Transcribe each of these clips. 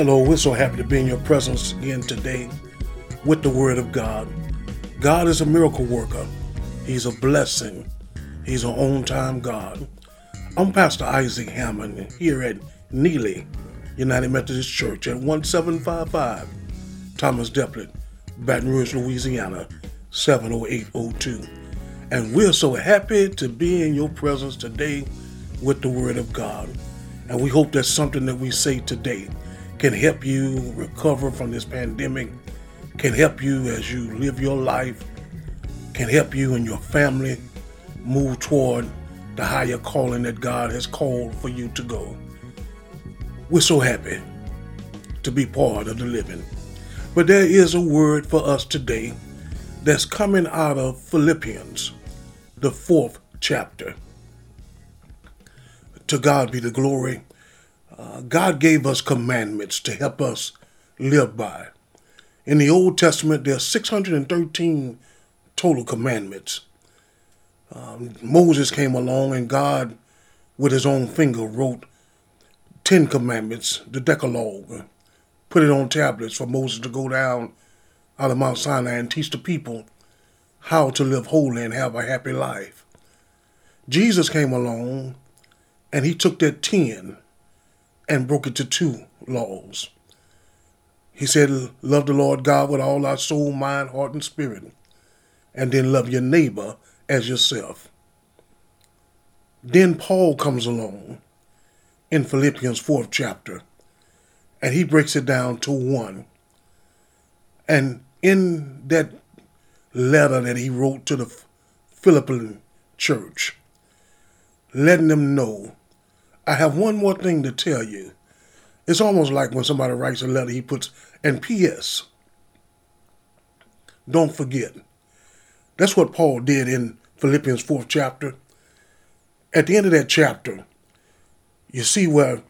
Hello, we're so happy to be in your presence again today with the Word of God. God is a miracle worker, He's a blessing, He's an on time God. I'm Pastor Isaac Hammond here at Neely United Methodist Church at 1755 Thomas Delpit, Baton Rouge, Louisiana 70802. And we're so happy to be in your presence today with the Word of God. And we hope that something that we say today can help you recover from this pandemic, can help you as you live your life, can help you and your family move toward the higher calling that God has called for you to go. We're so happy to be part of the living. But there is a word for us today that's coming out of Philippians, the fourth chapter. To God be the glory. Uh, God gave us commandments to help us live by. In the Old Testament, there are 613 total commandments. Um, Moses came along and God, with his own finger, wrote 10 commandments, the Decalogue, put it on tablets for Moses to go down out of Mount Sinai and teach the people how to live holy and have a happy life. Jesus came along and he took that 10 and broke it to two laws. He said, Love the Lord God with all our soul, mind, heart, and spirit, and then love your neighbor as yourself. Then Paul comes along in Philippians 4th chapter, and he breaks it down to one. And in that letter that he wrote to the Philippian church, letting them know, I have one more thing to tell you. It's almost like when somebody writes a letter, he puts, and P.S. Don't forget. That's what Paul did in Philippians 4th chapter. At the end of that chapter, you see where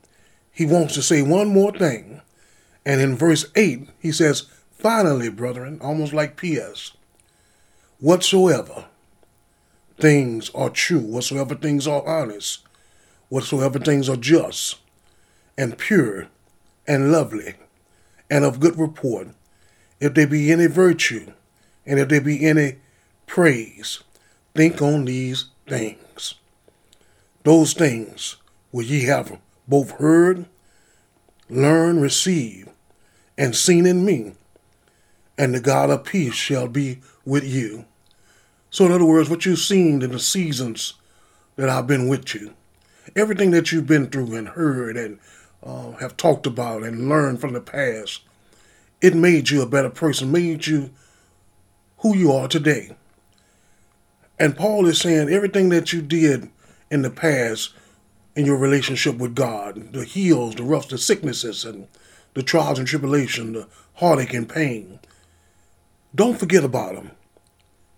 he wants to say one more thing. And in verse 8, he says, Finally, brethren, almost like P.S., whatsoever things are true, whatsoever things are honest, whatsoever things are just, and pure, and lovely, and of good report, if there be any virtue, and if there be any praise, think on these things. Those things which ye have both heard, learned, received, and seen in me, and the God of peace shall be with you. So, in other words, what you've seen in the seasons that I've been with you, everything that you've been through and heard and uh, have talked about and learned from the past, it made you a better person, made you who you are today. And Paul is saying everything that you did in the past in your relationship with God, the heals, the roughs, the sicknesses, and the trials and tribulation, the heartache and pain, don't forget about them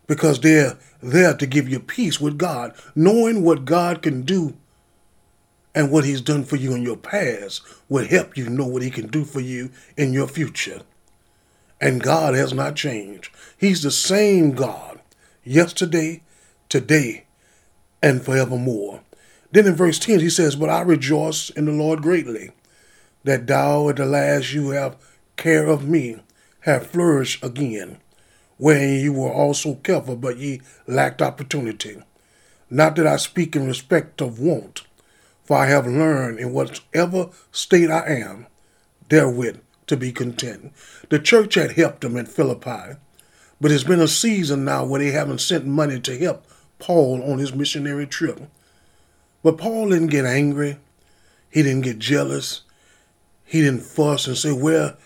because they're there to give you peace with God. Knowing what God can do and what He's done for you in your past will help you know what He can do for you in your future. And God has not changed. He's the same God yesterday, today, and forevermore. Then in verse 10, he says, But I rejoice in the Lord greatly, that thou at the last you have care of me, have flourished again, wherein you were also careful, but ye lacked opportunity. Not that I speak in respect of want, for I have learned in whatever state I am, therewith to be content. The church had helped them in Philippi, but it's been a season now where they haven't sent money to help Paul on his missionary trip. But Paul didn't get angry. He didn't get jealous. He didn't fuss and say, Where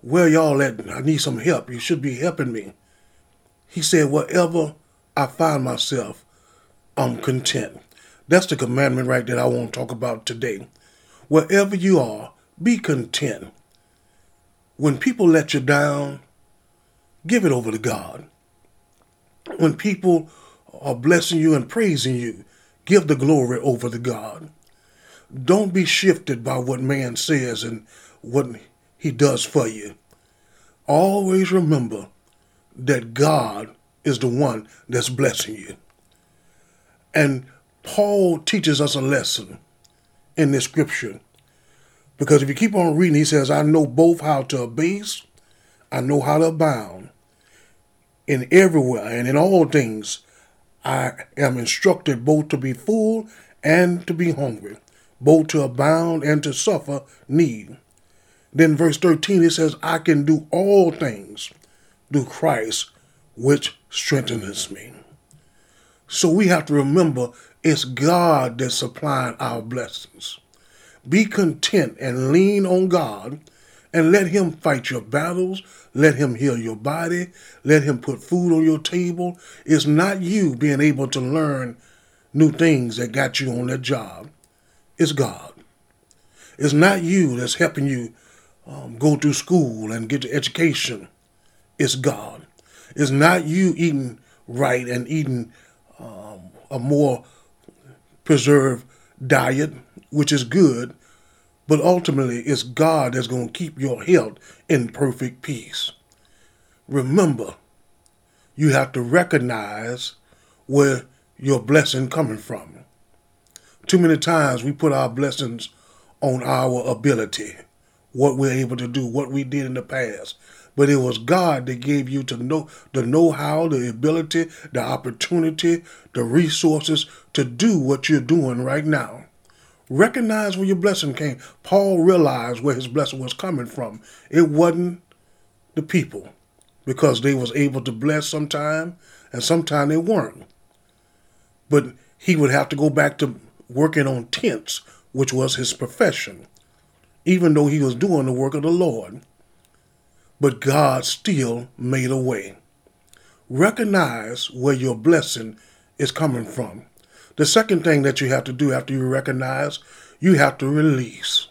where y'all at? I need some help. You should be helping me. He said, Wherever I find myself, I'm content. That's the commandment right that I want to talk about today. Wherever you are, be content. When people let you down, give it over to God. When people are blessing you and praising you, give the glory over to God. Don't be shifted by what man says and what he does for you. Always remember that God is the one that's blessing you. And Paul teaches us a lesson in this scripture Because if you keep on reading, he says, I know both how to abase, I know how to abound. In everywhere and in all things, I am instructed both to be full and to be hungry, both to abound and to suffer need. Then verse 13 it says, I can do all things through Christ, which strengthens me. So we have to remember it's God that's supplying our blessings. Be content and lean on God and let Him fight your battles. Let Him heal your body. Let Him put food on your table. It's not you being able to learn new things that got you on that job. It's God. It's not you that's helping you um, go through school and get your education. It's God. It's not you eating right and eating um, a more preserved diet, which is good, but ultimately it's God that's going to keep your health in perfect peace. Remember, you have to recognize where your blessing coming from. Too many times we put our blessings on our ability, what we're able to do, what we did in the past but it was God that gave you to know the know-how, the ability, the opportunity, the resources to do what you're doing right now. Recognize where your blessing came. Paul realized where his blessing was coming from. It wasn't the people, because they was able to bless sometime, and sometime they weren't. But he would have to go back to working on tents, which was his profession, even though he was doing the work of the Lord but God still made a way. Recognize where your blessing is coming from. The second thing that you have to do after you recognize, you have to release.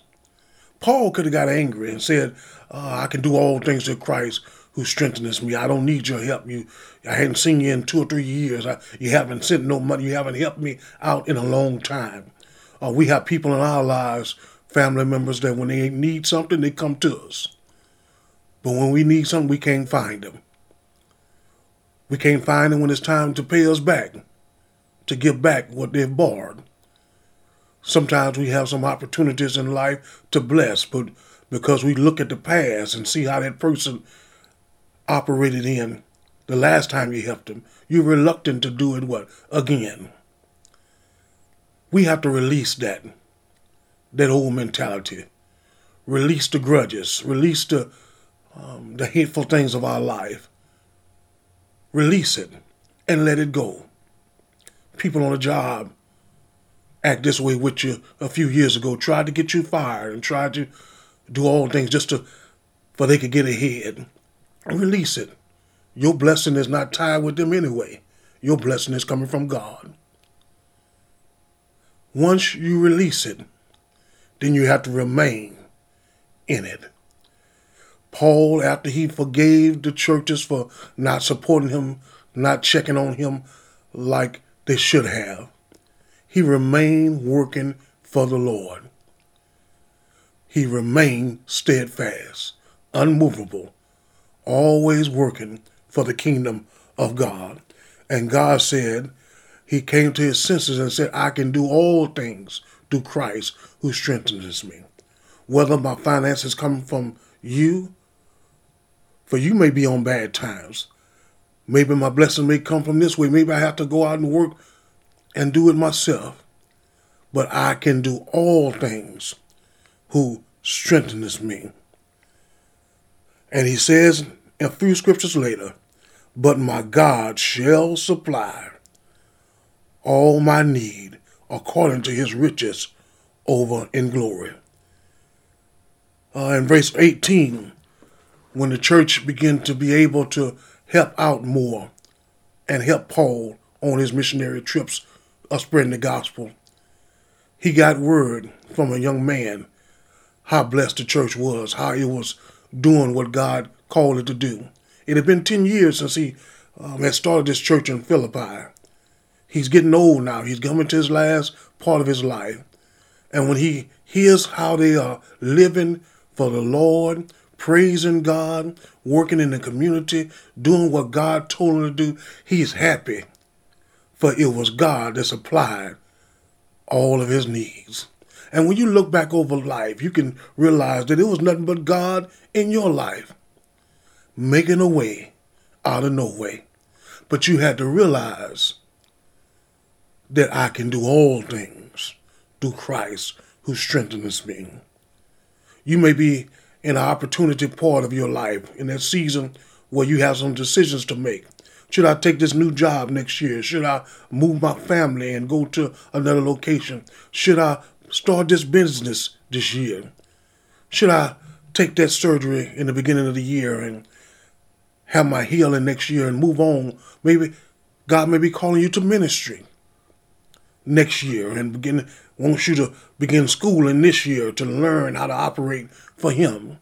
Paul could have got angry and said, uh, I can do all things through Christ who strengthens me. I don't need your help. You, I hadn't seen you in two or three years. I, you haven't sent no money. You haven't helped me out in a long time. Uh, we have people in our lives, family members, that when they need something, they come to us. But when we need something, we can't find them. We can't find them when it's time to pay us back, to give back what they've borrowed. Sometimes we have some opportunities in life to bless, but because we look at the past and see how that person operated in the last time you helped them, you're reluctant to do it what? Again. We have to release that, that old mentality. Release the grudges, release the um, the hateful things of our life. Release it and let it go. People on a job act this way with you a few years ago, tried to get you fired and tried to do all things just to for they could get ahead. Release it. Your blessing is not tied with them anyway. Your blessing is coming from God. Once you release it, then you have to remain in it. Paul, after he forgave the churches for not supporting him, not checking on him like they should have, he remained working for the Lord. He remained steadfast, unmovable, always working for the kingdom of God. And God said, He came to his senses and said, I can do all things through Christ who strengthens me. Whether my finances come from you for you may be on bad times. Maybe my blessing may come from this way. Maybe I have to go out and work and do it myself. But I can do all things who strengthens me. And he says a few scriptures later, but my God shall supply all my need according to his riches over in glory. Uh, in verse 18, when the church began to be able to help out more and help Paul on his missionary trips of spreading the gospel, he got word from a young man how blessed the church was, how it was doing what God called it to do. It had been 10 years since he um, had started this church in Philippi. He's getting old now. He's coming to his last part of his life. And when he hears how they are living for the Lord, praising God, working in the community, doing what God told him to do, he's happy. For it was God that supplied all of his needs. And when you look back over life, you can realize that it was nothing but God in your life making a way out of no way. But you had to realize that I can do all things through Christ who strengthens me. You may be in an opportunity part of your life in that season where you have some decisions to make. Should I take this new job next year? Should I move my family and go to another location? Should I start this business this year? Should I take that surgery in the beginning of the year and have my healing next year and move on? Maybe God may be calling you to ministry next year and begin wants you to begin schooling this year to learn how to operate for him.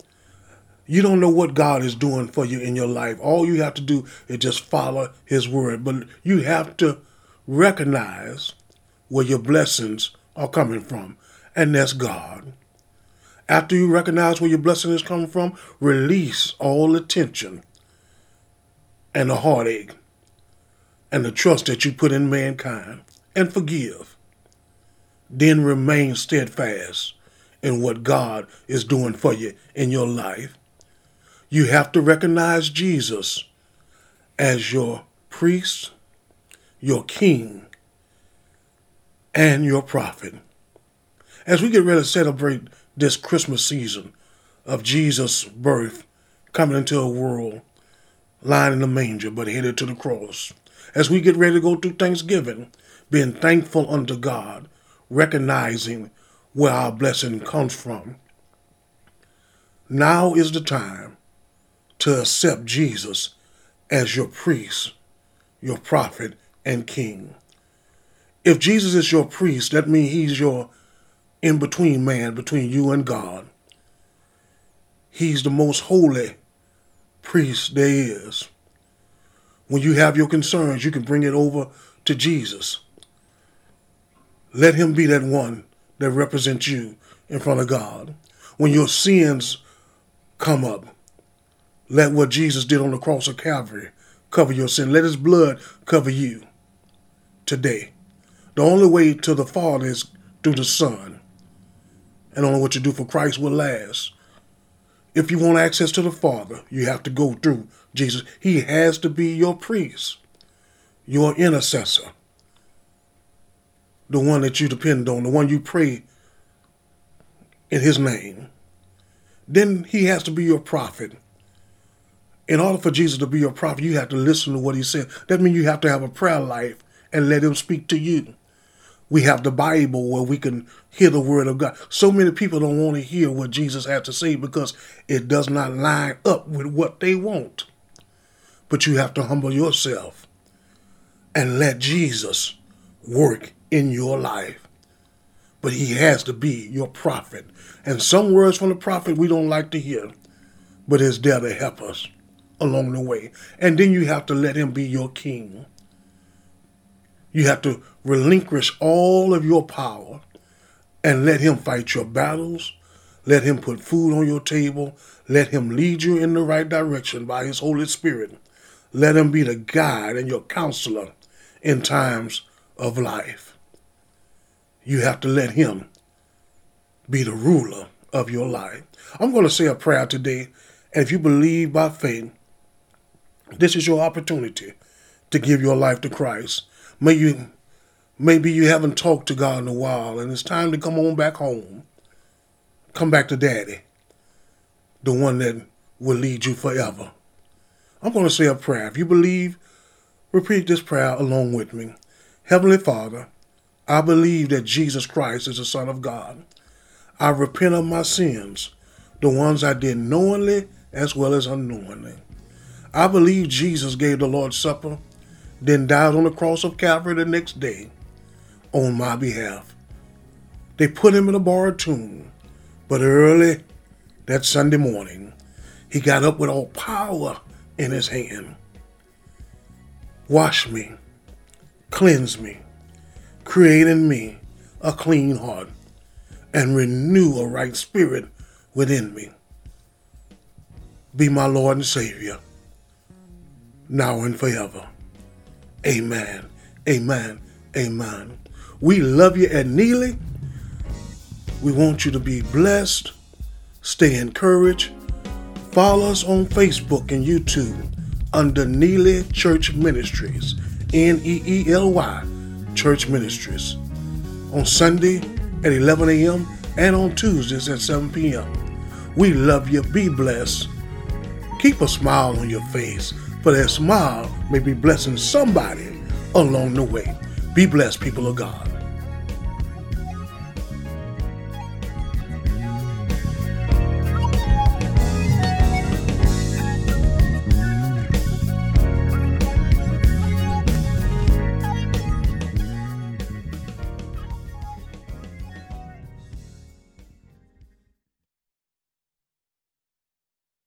You don't know what God is doing for you in your life. All you have to do is just follow His word. But you have to recognize where your blessings are coming from, and that's God. After you recognize where your blessing is coming from, release all the tension and the heartache and the trust that you put in mankind and forgive. Then remain steadfast in what God is doing for you in your life you have to recognize Jesus as your priest, your king, and your prophet. As we get ready to celebrate this Christmas season of Jesus' birth coming into a world lying in the manger but headed to the cross, as we get ready to go through Thanksgiving, being thankful unto God, recognizing where our blessing comes from. Now is the time to accept Jesus as your priest, your prophet, and king. If Jesus is your priest, that means he's your in between man between you and God. He's the most holy priest there is. When you have your concerns, you can bring it over to Jesus. Let him be that one that represents you in front of God. When your sins come up, let what Jesus did on the cross of Calvary cover your sin. Let his blood cover you today. The only way to the Father is through the Son. And only what you do for Christ will last. If you want access to the Father, you have to go through Jesus. He has to be your priest, your intercessor, the one that you depend on, the one you pray in his name. Then he has to be your prophet in order for Jesus to be your prophet, you have to listen to what he said. That means you have to have a prayer life and let him speak to you. We have the Bible where we can hear the word of God. So many people don't want to hear what Jesus had to say because it does not line up with what they want. But you have to humble yourself and let Jesus work in your life. But he has to be your prophet. And some words from the prophet we don't like to hear, but it's there to help us along the way. And then you have to let him be your king. You have to relinquish all of your power and let him fight your battles. Let him put food on your table. Let him lead you in the right direction by his Holy Spirit. Let him be the guide and your counselor in times of life. You have to let him be the ruler of your life. I'm going to say a prayer today, and if you believe by faith, this is your opportunity to give your life to Christ. May you, maybe you haven't talked to God in a while, and it's time to come on back home. Come back to Daddy, the one that will lead you forever. I'm going to say a prayer. If you believe, repeat this prayer along with me. Heavenly Father, I believe that Jesus Christ is the Son of God. I repent of my sins, the ones I did knowingly as well as unknowingly. I believe Jesus gave the Lord's Supper, then died on the cross of Calvary the next day on my behalf. They put him in a borrowed tomb, but early that Sunday morning, he got up with all power in his hand. Wash me, cleanse me, create in me a clean heart, and renew a right spirit within me. Be my Lord and Savior now and forever. Amen. Amen. Amen. We love you at Neely. We want you to be blessed, stay encouraged. Follow us on Facebook and YouTube under Neely Church Ministries, N E E L Y Church Ministries, on Sunday at 11 a.m. and on Tuesdays at 7 p.m. We love you. Be blessed. Keep a smile on your face, for that smile may be blessing somebody along the way. Be blessed, people of God.